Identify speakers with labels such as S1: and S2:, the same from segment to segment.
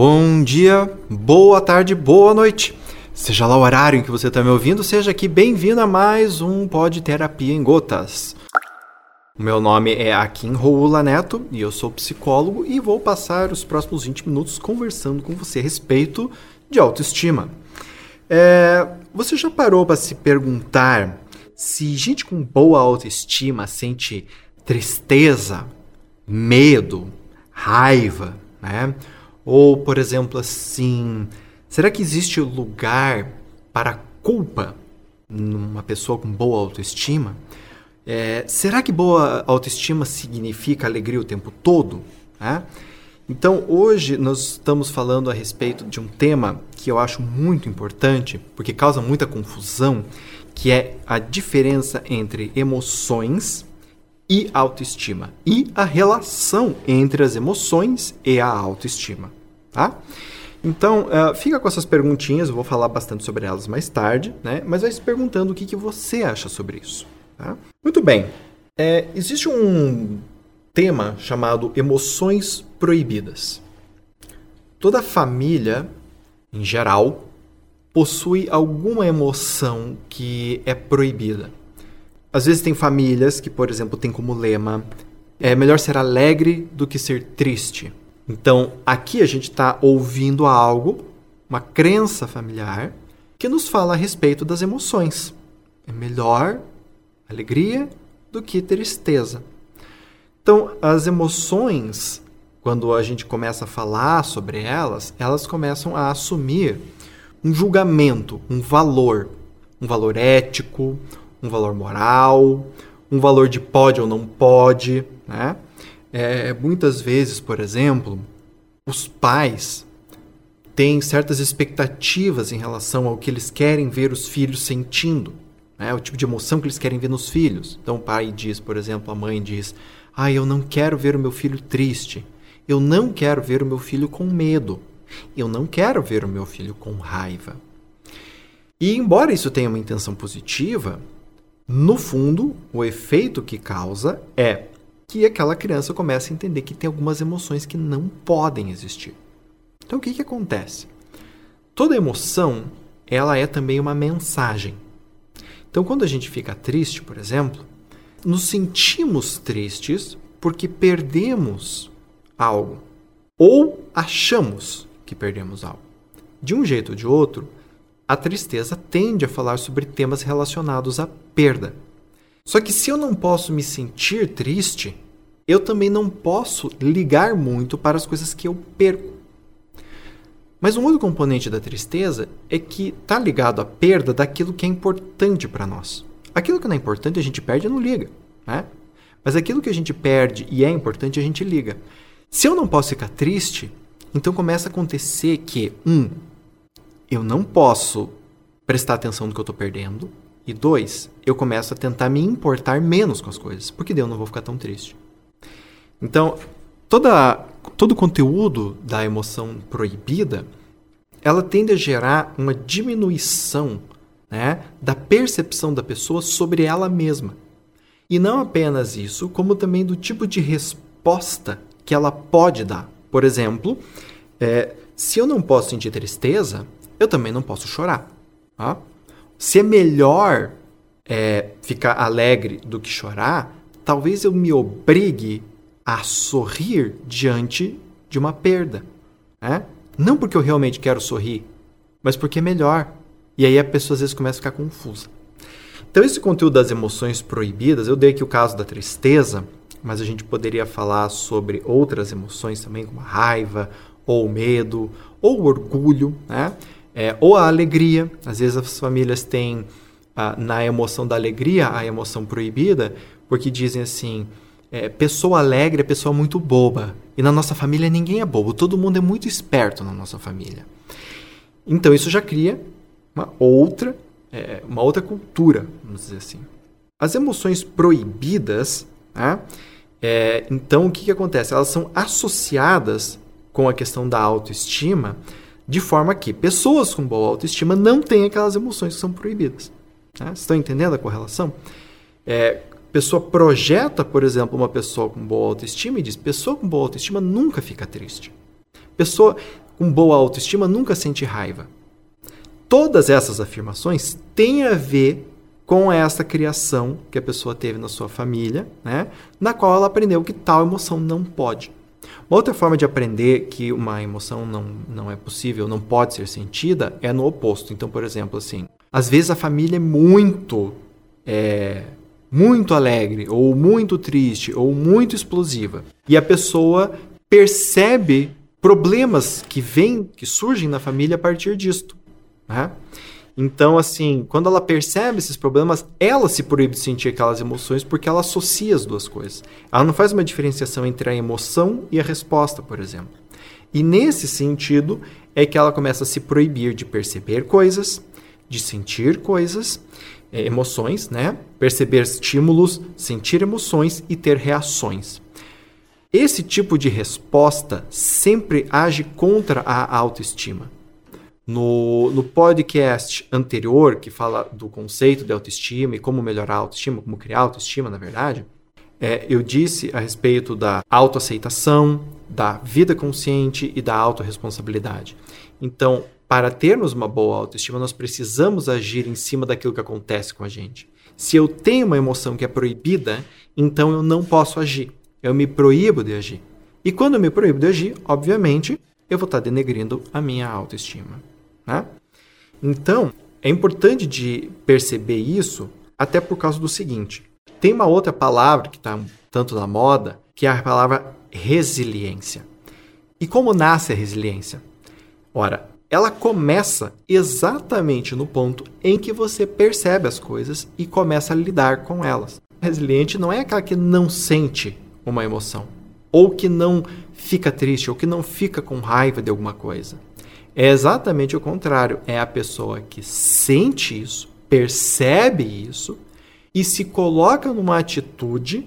S1: Bom dia, boa tarde, boa noite. Seja lá o horário em que você está me ouvindo, seja aqui bem-vindo a mais um Pod Terapia em Gotas. Meu nome é Akin Roula Neto e eu sou psicólogo e vou passar os próximos 20 minutos conversando com você a respeito de autoestima. É, você já parou para se perguntar se gente com boa autoestima sente tristeza, medo, raiva, né? Ou, por exemplo, assim, será que existe lugar para culpa numa pessoa com boa autoestima? É, será que boa autoestima significa alegria o tempo todo? Né? Então, hoje nós estamos falando a respeito de um tema que eu acho muito importante, porque causa muita confusão, que é a diferença entre emoções e autoestima e a relação entre as emoções e a autoestima, tá? Então, uh, fica com essas perguntinhas, eu vou falar bastante sobre elas mais tarde, né? Mas vai se perguntando o que, que você acha sobre isso, tá? Muito bem. É, existe um tema chamado emoções proibidas. Toda família, em geral, possui alguma emoção que é proibida. Às vezes tem famílias que, por exemplo, tem como lema é melhor ser alegre do que ser triste. Então, aqui a gente está ouvindo algo, uma crença familiar, que nos fala a respeito das emoções. É melhor alegria do que tristeza. Então, as emoções, quando a gente começa a falar sobre elas, elas começam a assumir um julgamento, um valor, um valor ético, um valor moral, um valor de pode ou não pode, né? É, muitas vezes, por exemplo, os pais têm certas expectativas em relação ao que eles querem ver os filhos sentindo, né? o tipo de emoção que eles querem ver nos filhos. Então o pai diz, por exemplo, a mãe diz: Ah, eu não quero ver o meu filho triste, eu não quero ver o meu filho com medo, eu não quero ver o meu filho com raiva. E embora isso tenha uma intenção positiva, no fundo, o efeito que causa é que aquela criança começa a entender que tem algumas emoções que não podem existir. Então o que, que acontece? Toda emoção, ela é também uma mensagem. Então quando a gente fica triste, por exemplo, nos sentimos tristes porque perdemos algo ou achamos que perdemos algo. De um jeito ou de outro, a tristeza tende a falar sobre temas relacionados à perda. Só que se eu não posso me sentir triste, eu também não posso ligar muito para as coisas que eu perco. Mas um outro componente da tristeza é que está ligado à perda daquilo que é importante para nós. Aquilo que não é importante a gente perde e não liga, né? Mas aquilo que a gente perde e é importante a gente liga. Se eu não posso ficar triste, então começa a acontecer que, um, eu não posso prestar atenção no que eu estou perdendo. E dois, eu começo a tentar me importar menos com as coisas, porque daí eu não vou ficar tão triste. Então, toda, todo o conteúdo da emoção proibida, ela tende a gerar uma diminuição né, da percepção da pessoa sobre ela mesma. E não apenas isso, como também do tipo de resposta que ela pode dar. Por exemplo, é, se eu não posso sentir tristeza, eu também não posso chorar. Tá? Se é melhor é, ficar alegre do que chorar, talvez eu me obrigue a sorrir diante de uma perda. Né? Não porque eu realmente quero sorrir, mas porque é melhor. E aí a pessoa às vezes começa a ficar confusa. Então, esse conteúdo das emoções proibidas, eu dei aqui o caso da tristeza, mas a gente poderia falar sobre outras emoções também, como a raiva, ou medo, ou orgulho, né? É, ou a alegria. Às vezes as famílias têm na emoção da alegria a emoção proibida, porque dizem assim: é, pessoa alegre é pessoa muito boba. E na nossa família ninguém é bobo, todo mundo é muito esperto na nossa família. Então isso já cria uma outra, é, uma outra cultura, vamos dizer assim. As emoções proibidas né, é, então, o que, que acontece? Elas são associadas com a questão da autoestima, de forma que pessoas com boa autoestima não têm aquelas emoções que são proibidas. Né? Estão entendendo a correlação? É, pessoa projeta, por exemplo, uma pessoa com boa autoestima e diz: pessoa com boa autoestima nunca fica triste. Pessoa com boa autoestima nunca sente raiva. Todas essas afirmações têm a ver com essa criação que a pessoa teve na sua família, né? na qual ela aprendeu que tal emoção não pode. Uma outra forma de aprender que uma emoção não, não é possível, não pode ser sentida, é no oposto. Então, por exemplo, assim, às vezes a família é muito, é, muito alegre, ou muito triste, ou muito explosiva. E a pessoa percebe problemas que vêm, que surgem na família a partir disto. Né? Então, assim, quando ela percebe esses problemas, ela se proíbe de sentir aquelas emoções porque ela associa as duas coisas. Ela não faz uma diferenciação entre a emoção e a resposta, por exemplo. E nesse sentido é que ela começa a se proibir de perceber coisas, de sentir coisas, é, emoções, né? Perceber estímulos, sentir emoções e ter reações. Esse tipo de resposta sempre age contra a autoestima. No, no podcast anterior, que fala do conceito de autoestima e como melhorar a autoestima, como criar autoestima, na verdade, é, eu disse a respeito da autoaceitação, da vida consciente e da autorresponsabilidade. Então, para termos uma boa autoestima, nós precisamos agir em cima daquilo que acontece com a gente. Se eu tenho uma emoção que é proibida, então eu não posso agir. Eu me proíbo de agir. E quando eu me proíbo de agir, obviamente, eu vou estar denegrindo a minha autoestima. Né? Então, é importante de perceber isso, até por causa do seguinte: tem uma outra palavra que está tanto na moda, que é a palavra resiliência. E como nasce a resiliência? Ora, ela começa exatamente no ponto em que você percebe as coisas e começa a lidar com elas. Resiliente não é aquela que não sente uma emoção, ou que não fica triste, ou que não fica com raiva de alguma coisa. É exatamente o contrário. É a pessoa que sente isso, percebe isso e se coloca numa atitude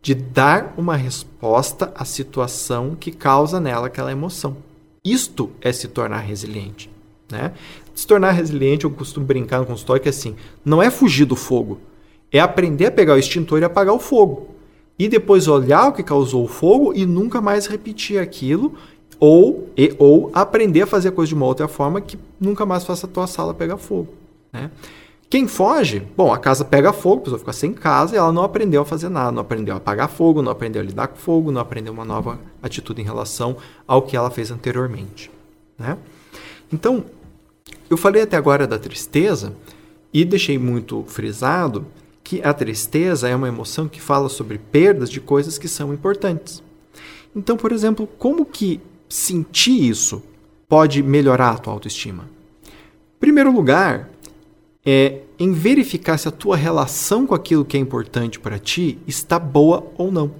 S1: de dar uma resposta à situação que causa nela aquela emoção. Isto é se tornar resiliente. Né? Se tornar resiliente, eu costumo brincar no consultório que é assim, não é fugir do fogo, é aprender a pegar o extintor e apagar o fogo. E depois olhar o que causou o fogo e nunca mais repetir aquilo ou, e, ou aprender a fazer a coisa de uma outra forma que nunca mais faça a tua sala pegar fogo. Né? Quem foge, bom, a casa pega fogo, a pessoa fica sem casa e ela não aprendeu a fazer nada, não aprendeu a apagar fogo, não aprendeu a lidar com fogo, não aprendeu uma nova atitude em relação ao que ela fez anteriormente. Né? Então, eu falei até agora da tristeza e deixei muito frisado que a tristeza é uma emoção que fala sobre perdas de coisas que são importantes. Então, por exemplo, como que sentir isso pode melhorar a tua autoestima? Primeiro lugar, é em verificar se a tua relação com aquilo que é importante para ti está boa ou não.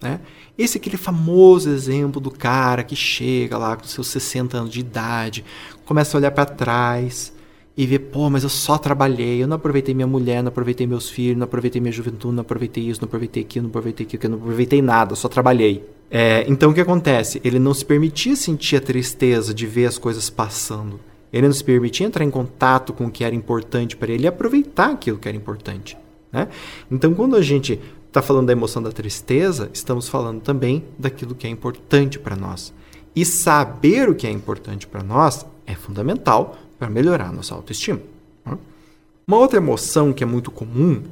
S1: Né? Esse é aquele famoso exemplo do cara que chega lá com seus 60 anos de idade, começa a olhar para trás e vê, pô, mas eu só trabalhei, eu não aproveitei minha mulher, não aproveitei meus filhos, não aproveitei minha juventude, não aproveitei isso, não aproveitei aquilo, não aproveitei aquilo, não aproveitei nada, só trabalhei. É, então o que acontece? Ele não se permitia sentir a tristeza de ver as coisas passando. Ele não se permitia entrar em contato com o que era importante para ele e aproveitar aquilo que era importante. Né? Então, quando a gente está falando da emoção da tristeza, estamos falando também daquilo que é importante para nós. E saber o que é importante para nós é fundamental para melhorar a nossa autoestima. Né? Uma outra emoção que é muito comum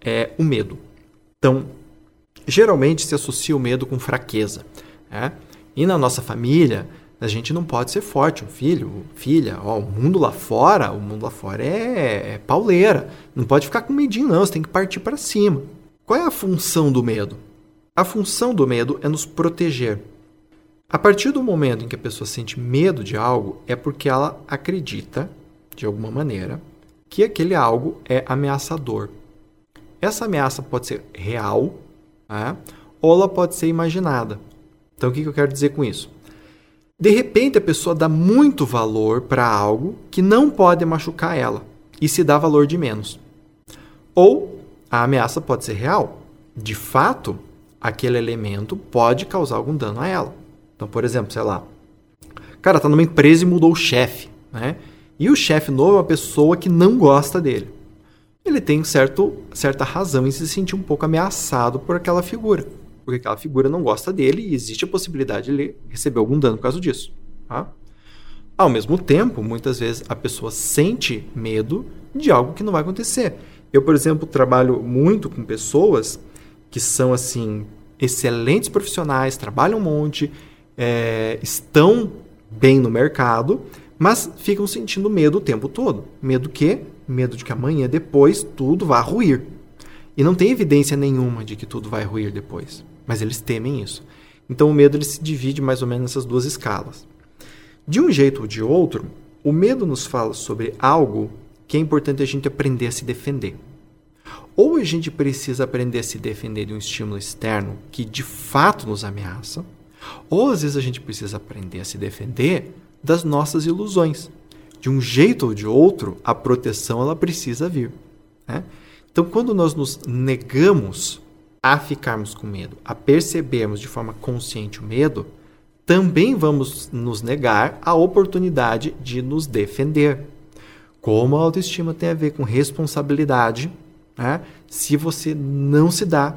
S1: é o medo. Então, geralmente se associa o medo com fraqueza. Né? E na nossa família, a gente não pode ser forte. Um filho, filha, ó, o mundo lá fora, o mundo lá fora é, é pauleira. Não pode ficar com medinho, não. Você tem que partir para cima. Qual é a função do medo? A função do medo é nos proteger. A partir do momento em que a pessoa sente medo de algo, é porque ela acredita, de alguma maneira, que aquele algo é ameaçador. Essa ameaça pode ser real né? ou ela pode ser imaginada. Então, o que eu quero dizer com isso? De repente, a pessoa dá muito valor para algo que não pode machucar ela e se dá valor de menos. Ou a ameaça pode ser real. De fato, aquele elemento pode causar algum dano a ela. Então, por exemplo, sei lá, cara tá numa empresa e mudou o chefe, né? E o chefe novo é uma pessoa que não gosta dele ele tem certo, certa razão em se sentir um pouco ameaçado por aquela figura. Porque aquela figura não gosta dele e existe a possibilidade de ele receber algum dano por causa disso. Tá? Ao mesmo tempo, muitas vezes a pessoa sente medo de algo que não vai acontecer. Eu, por exemplo, trabalho muito com pessoas que são assim excelentes profissionais, trabalham um monte, é, estão bem no mercado, mas ficam sentindo medo o tempo todo. Medo que? Medo de que amanhã, depois, tudo vá ruir. E não tem evidência nenhuma de que tudo vai ruir depois. Mas eles temem isso. Então o medo ele se divide mais ou menos nessas duas escalas. De um jeito ou de outro, o medo nos fala sobre algo que é importante a gente aprender a se defender. Ou a gente precisa aprender a se defender de um estímulo externo que de fato nos ameaça, ou às vezes a gente precisa aprender a se defender das nossas ilusões. De um jeito ou de outro, a proteção ela precisa vir. Né? Então, quando nós nos negamos a ficarmos com medo, a percebermos de forma consciente o medo, também vamos nos negar a oportunidade de nos defender. Como a autoestima tem a ver com responsabilidade, né? se você não se dá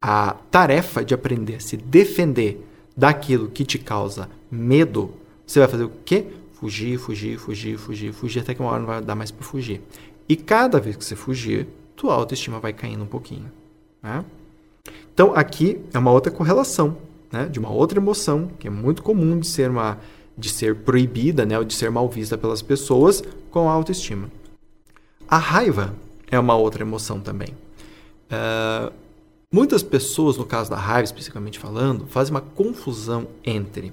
S1: a tarefa de aprender a se defender daquilo que te causa medo, você vai fazer o quê? Fugir, fugir, fugir, fugir, fugir, até que uma hora não vai dar mais para fugir. E cada vez que você fugir, tua autoestima vai caindo um pouquinho. Né? Então, aqui é uma outra correlação né? de uma outra emoção que é muito comum de ser, uma, de ser proibida né? ou de ser mal vista pelas pessoas com a autoestima. A raiva é uma outra emoção também. Uh, muitas pessoas, no caso da raiva especificamente falando, fazem uma confusão entre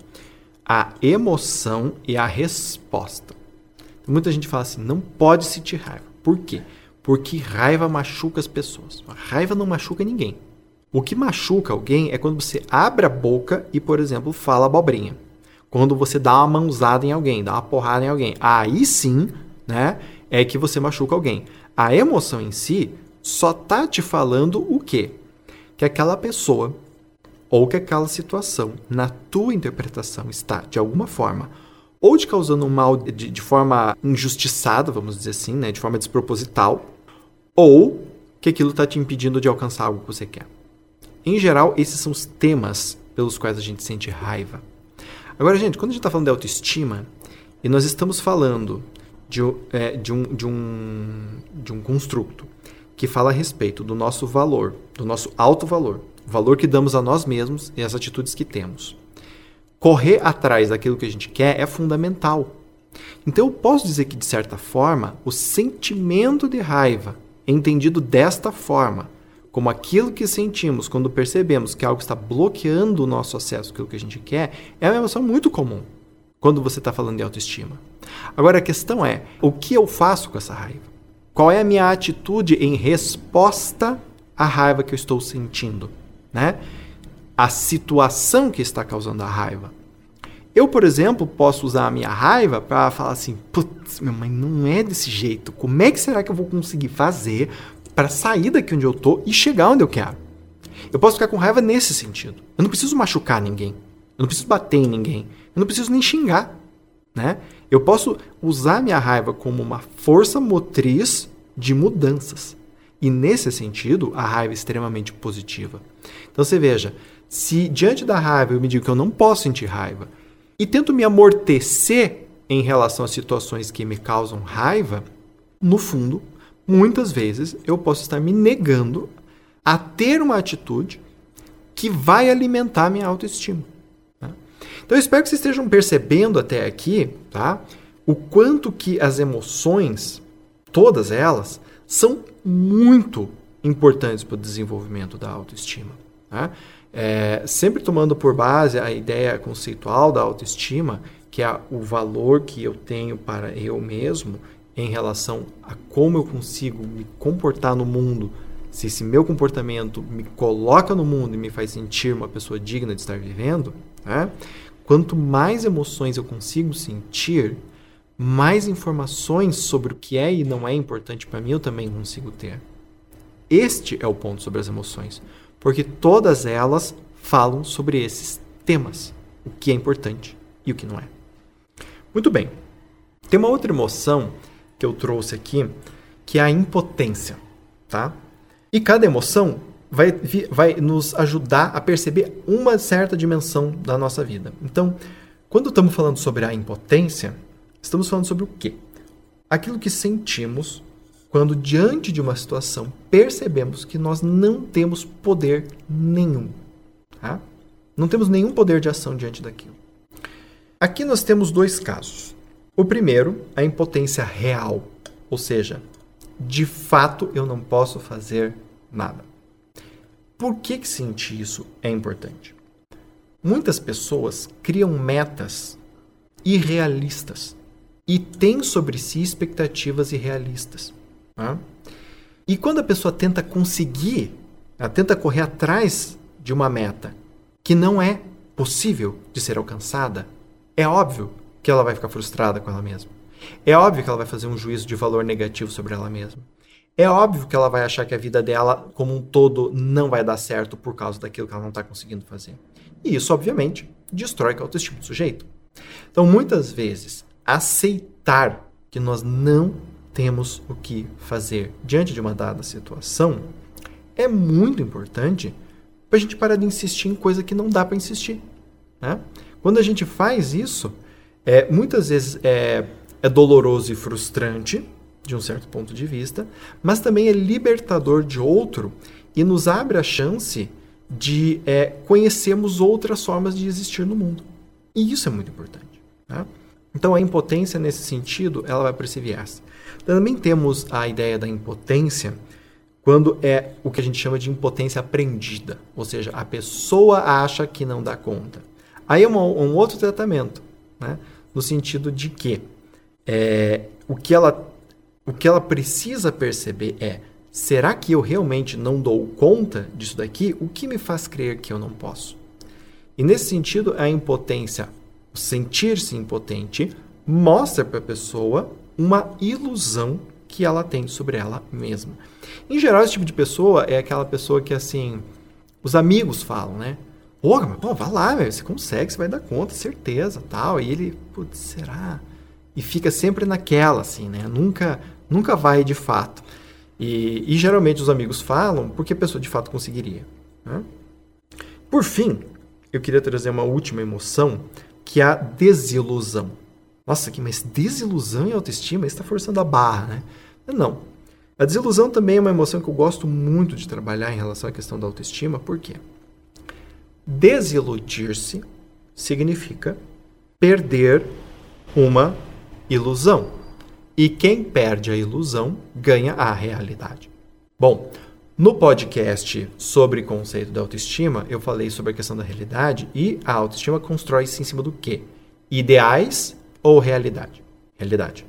S1: a emoção e a resposta. Muita gente fala assim, não pode sentir raiva. Por quê? Porque raiva machuca as pessoas. A raiva não machuca ninguém. O que machuca alguém é quando você abre a boca e, por exemplo, fala abobrinha. Quando você dá uma mãozada em alguém, dá uma porrada em alguém. Aí sim, né, é que você machuca alguém. A emoção em si só tá te falando o quê? Que aquela pessoa ou que aquela situação, na tua interpretação, está, de alguma forma, ou te causando um mal de, de forma injustiçada, vamos dizer assim, né, de forma desproposital, ou que aquilo está te impedindo de alcançar algo que você quer. Em geral, esses são os temas pelos quais a gente sente raiva. Agora, gente, quando a gente está falando de autoestima, e nós estamos falando de, é, de, um, de, um, de um construto que fala a respeito do nosso valor, do nosso alto valor, o valor que damos a nós mesmos e as atitudes que temos. Correr atrás daquilo que a gente quer é fundamental. Então eu posso dizer que, de certa forma, o sentimento de raiva, entendido desta forma, como aquilo que sentimos quando percebemos que algo está bloqueando o nosso acesso àquilo que a gente quer, é uma emoção muito comum quando você está falando de autoestima. Agora a questão é: o que eu faço com essa raiva? Qual é a minha atitude em resposta à raiva que eu estou sentindo? Né? A situação que está causando a raiva. Eu, por exemplo, posso usar a minha raiva para falar assim: putz, minha mãe não é desse jeito. Como é que será que eu vou conseguir fazer para sair daqui onde eu tô e chegar onde eu quero? Eu posso ficar com raiva nesse sentido. Eu não preciso machucar ninguém. Eu não preciso bater em ninguém. Eu não preciso nem xingar, né? Eu posso usar minha raiva como uma força motriz de mudanças. E nesse sentido, a raiva é extremamente positiva. Então você veja, se diante da raiva eu me digo que eu não posso sentir raiva e tento me amortecer em relação às situações que me causam raiva, no fundo, muitas vezes eu posso estar me negando a ter uma atitude que vai alimentar minha autoestima. Tá? Então eu espero que vocês estejam percebendo até aqui, tá? O quanto que as emoções, todas elas, são muito importantes para o desenvolvimento da autoestima. Né? É, sempre tomando por base a ideia conceitual da autoestima, que é o valor que eu tenho para eu mesmo em relação a como eu consigo me comportar no mundo, se esse meu comportamento me coloca no mundo e me faz sentir uma pessoa digna de estar vivendo, né? quanto mais emoções eu consigo sentir, mais informações sobre o que é e não é importante para mim eu também consigo ter. Este é o ponto sobre as emoções, porque todas elas falam sobre esses temas, o que é importante e o que não é. Muito bem. Tem uma outra emoção que eu trouxe aqui, que é a impotência, tá? E cada emoção vai, vai nos ajudar a perceber uma certa dimensão da nossa vida. Então, quando estamos falando sobre a impotência, Estamos falando sobre o quê? Aquilo que sentimos quando, diante de uma situação, percebemos que nós não temos poder nenhum. Tá? Não temos nenhum poder de ação diante daquilo. Aqui nós temos dois casos. O primeiro, a impotência real, ou seja, de fato eu não posso fazer nada. Por que, que sentir isso é importante? Muitas pessoas criam metas irrealistas e têm sobre si expectativas irrealistas. Tá? E quando a pessoa tenta conseguir, ela tenta correr atrás de uma meta que não é possível de ser alcançada, é óbvio que ela vai ficar frustrada com ela mesma. É óbvio que ela vai fazer um juízo de valor negativo sobre ela mesma. É óbvio que ela vai achar que a vida dela, como um todo, não vai dar certo por causa daquilo que ela não está conseguindo fazer. E isso, obviamente, destrói a autoestima do sujeito. Então, muitas vezes, aceitar que nós não temos o que fazer diante de uma dada situação é muito importante para a gente parar de insistir em coisa que não dá para insistir. Né? Quando a gente faz isso, é, muitas vezes é, é doloroso e frustrante, de um certo ponto de vista, mas também é libertador de outro e nos abre a chance de é, conhecermos outras formas de existir no mundo. E isso é muito importante. Tá? Então a impotência nesse sentido, ela vai para esse viés. Também temos a ideia da impotência quando é o que a gente chama de impotência aprendida, ou seja, a pessoa acha que não dá conta. Aí é um, um outro tratamento, né? no sentido de que é, o, que ela, o que ela precisa perceber é: será que eu realmente não dou conta disso daqui? O que me faz crer que eu não posso? E nesse sentido, a impotência sentir-se impotente mostra para a pessoa uma ilusão que ela tem sobre ela mesma. Em geral, esse tipo de pessoa é aquela pessoa que, assim, os amigos falam, né? Pô, mas, pô vai lá, você consegue, você vai dar conta, certeza, tal. E ele, putz, será? E fica sempre naquela, assim, né? Nunca, nunca vai de fato. E, e geralmente os amigos falam porque a pessoa de fato conseguiria. Né? Por fim, eu queria trazer uma última emoção que a desilusão. Nossa, que mas desilusão e autoestima está forçando a barra, né? Não. A desilusão também é uma emoção que eu gosto muito de trabalhar em relação à questão da autoestima, por quê? Desiludir-se significa perder uma ilusão. E quem perde a ilusão ganha a realidade. Bom, no podcast sobre conceito da autoestima, eu falei sobre a questão da realidade e a autoestima constrói-se em cima do quê? Ideais ou realidade? Realidade.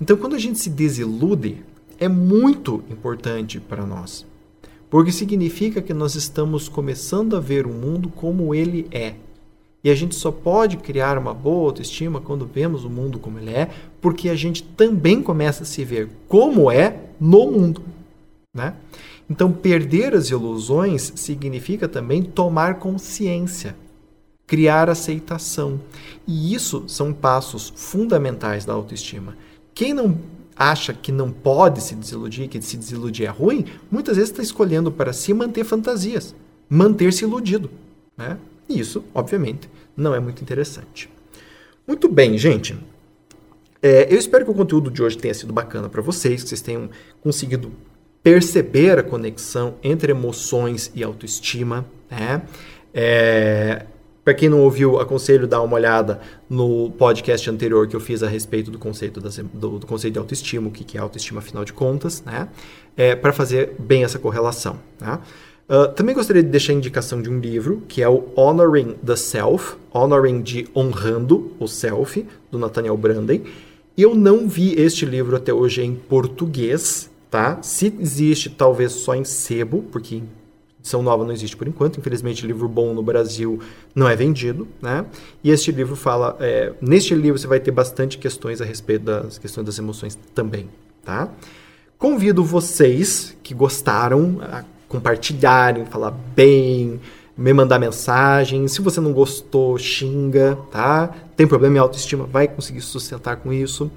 S1: Então, quando a gente se desilude, é muito importante para nós, porque significa que nós estamos começando a ver o mundo como ele é. E a gente só pode criar uma boa autoestima quando vemos o mundo como ele é, porque a gente também começa a se ver como é no mundo, né? Então, perder as ilusões significa também tomar consciência, criar aceitação. E isso são passos fundamentais da autoestima. Quem não acha que não pode se desiludir, que se desiludir é ruim, muitas vezes está escolhendo para si manter fantasias, manter-se iludido. Né? E isso, obviamente, não é muito interessante. Muito bem, gente. É, eu espero que o conteúdo de hoje tenha sido bacana para vocês, que vocês tenham conseguido perceber a conexão entre emoções e autoestima. Né? É, para quem não ouviu, aconselho dar uma olhada no podcast anterior que eu fiz a respeito do conceito, das, do, do, conceito de autoestima, o que é autoestima afinal de contas, né? É, para fazer bem essa correlação. Né? Uh, também gostaria de deixar a indicação de um livro, que é o Honoring the Self, Honoring de Honrando o Self, do Nathaniel Branden. Eu não vi este livro até hoje em português, tá? Se existe, talvez só em sebo, porque edição nova não existe por enquanto. Infelizmente, livro bom no Brasil não é vendido, né? E este livro fala, é, neste livro você vai ter bastante questões a respeito das questões das emoções também, tá? Convido vocês que gostaram a compartilharem, falar bem, me mandar mensagem. Se você não gostou, xinga, tá? Tem problema em autoestima, vai conseguir sustentar com isso.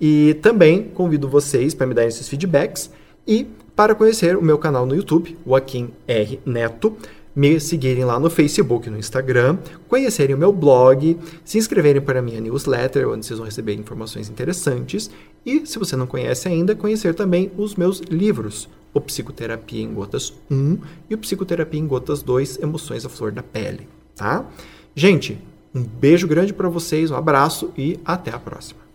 S1: E também convido vocês para me darem esses feedbacks e para conhecer o meu canal no YouTube, Joaquim R. Neto. me seguirem lá no Facebook e no Instagram, conhecerem o meu blog, se inscreverem para a minha newsletter, onde vocês vão receber informações interessantes, e, se você não conhece ainda, conhecer também os meus livros, o Psicoterapia em Gotas 1 e o Psicoterapia em Gotas 2, Emoções à Flor da Pele, tá? Gente, um beijo grande para vocês, um abraço e até a próxima.